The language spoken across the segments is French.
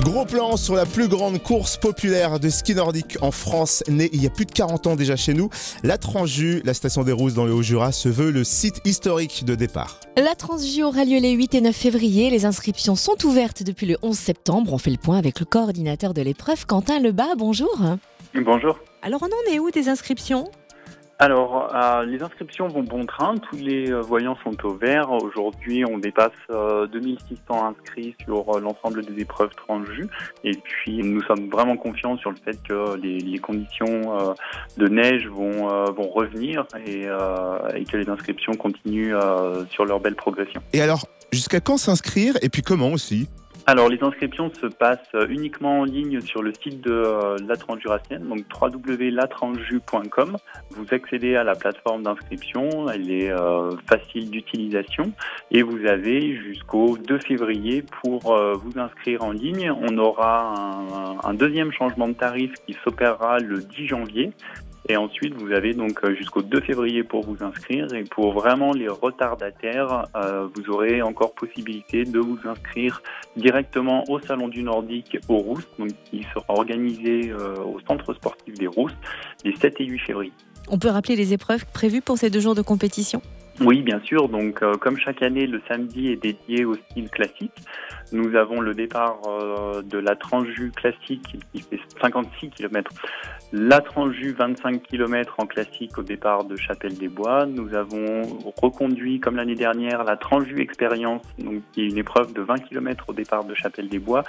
Gros plan sur la plus grande course populaire de ski nordique en France, née il y a plus de 40 ans déjà chez nous. La Transju, la station des Rousses dans le Haut-Jura, se veut le site historique de départ. La Transju aura lieu les 8 et 9 février. Les inscriptions sont ouvertes depuis le 11 septembre. On fait le point avec le coordinateur de l'épreuve, Quentin Lebas. Bonjour. Bonjour. Alors on en est où des inscriptions? Alors, euh, les inscriptions vont bon train. Tous les euh, voyants sont au vert. Aujourd'hui, on dépasse euh, 2600 inscrits sur euh, l'ensemble des épreuves transjues. Et puis, nous sommes vraiment confiants sur le fait que les, les conditions euh, de neige vont, vont revenir et, et que les inscriptions continuent sur leur belle progression. Et alors, jusqu'à quand s'inscrire et puis comment aussi? Alors, les inscriptions se passent euh, uniquement en ligne sur le site de euh, la donc www.latransju.com. Vous accédez à la plateforme d'inscription, elle est euh, facile d'utilisation et vous avez jusqu'au 2 février pour euh, vous inscrire en ligne. On aura un deuxième changement de tarif qui s'opérera le 10 janvier. Et ensuite, vous avez donc euh, jusqu'au 2 février pour vous inscrire. Et pour vraiment les retardataires, euh, vous aurez encore possibilité de vous inscrire directement au Salon du Nordique au Rousse, donc qui sera organisé euh, au Centre sportif des Rousses les 7 et 8 février. On peut rappeler les épreuves prévues pour ces deux jours de compétition? Oui, bien sûr. Donc, euh, comme chaque année, le samedi est dédié au style classique. Nous avons le départ euh, de la Transju classique qui fait 56 km. La Transju 25 km en classique au départ de Chapelle-des-Bois. Nous avons reconduit, comme l'année dernière, la Transju Expérience, qui est une épreuve de 20 km au départ de Chapelle-des-Bois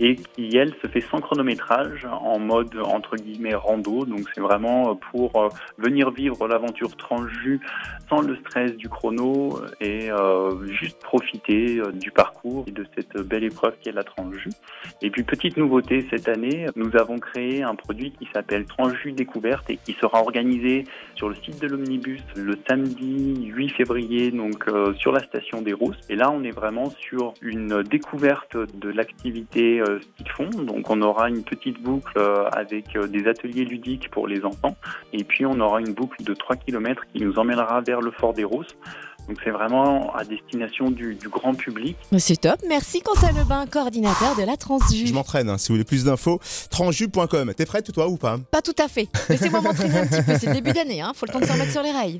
et qui, elle, se fait sans chronométrage en mode entre guillemets rando. Donc, c'est vraiment pour euh, venir vivre l'aventure Transju sans le stress du chrono et euh, juste profiter euh, du parcours et de cette belle épreuve qui est la Transju. Et puis petite nouveauté cette année, nous avons créé un produit qui s'appelle Transju Découverte et qui sera organisé sur le site de l'Omnibus le samedi 8 février, donc euh, sur la station des Rousses. Et là, on est vraiment sur une découverte de l'activité euh, fond. Donc on aura une petite boucle euh, avec euh, des ateliers ludiques pour les enfants. Et puis on aura une boucle de 3 km qui nous emmènera vers le fort des Rousses. Donc c'est vraiment à destination du, du grand public. C'est top. Merci Quentin Lebas, coordinateur de la Transju. Je m'entraîne, hein, si vous voulez plus d'infos. Transju.com. T'es prête toi ou pas? Pas tout à fait. Laissez-moi m'entraîner un petit peu. C'est le début d'année, hein. faut le temps de se remettre sur les rails.